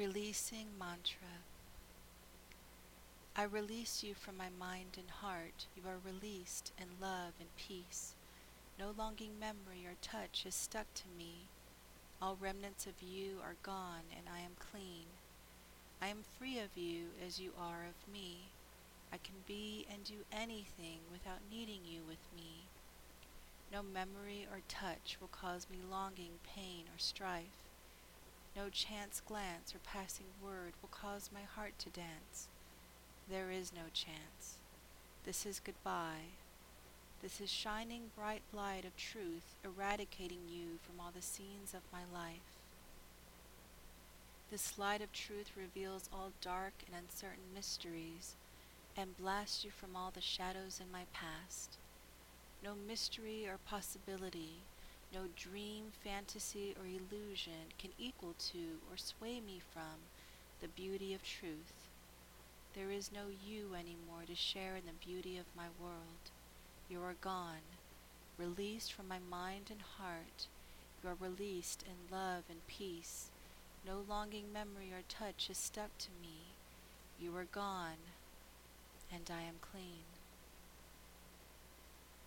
Releasing Mantra. I release you from my mind and heart. You are released in love and peace. No longing memory or touch is stuck to me. All remnants of you are gone, and I am clean. I am free of you as you are of me. I can be and do anything without needing you with me. No memory or touch will cause me longing, pain, or strife. No chance glance or passing word will cause my heart to dance. There is no chance. This is goodbye. This is shining bright light of truth eradicating you from all the scenes of my life. This light of truth reveals all dark and uncertain mysteries and blasts you from all the shadows in my past. No mystery or possibility, no dream, fantasy, or illusion can equal to or sway me from the beauty of truth. There is no you anymore to share in the beauty of my world. You are gone, released from my mind and heart. You are released in love and peace. No longing memory or touch is stuck to me. You are gone, and I am clean.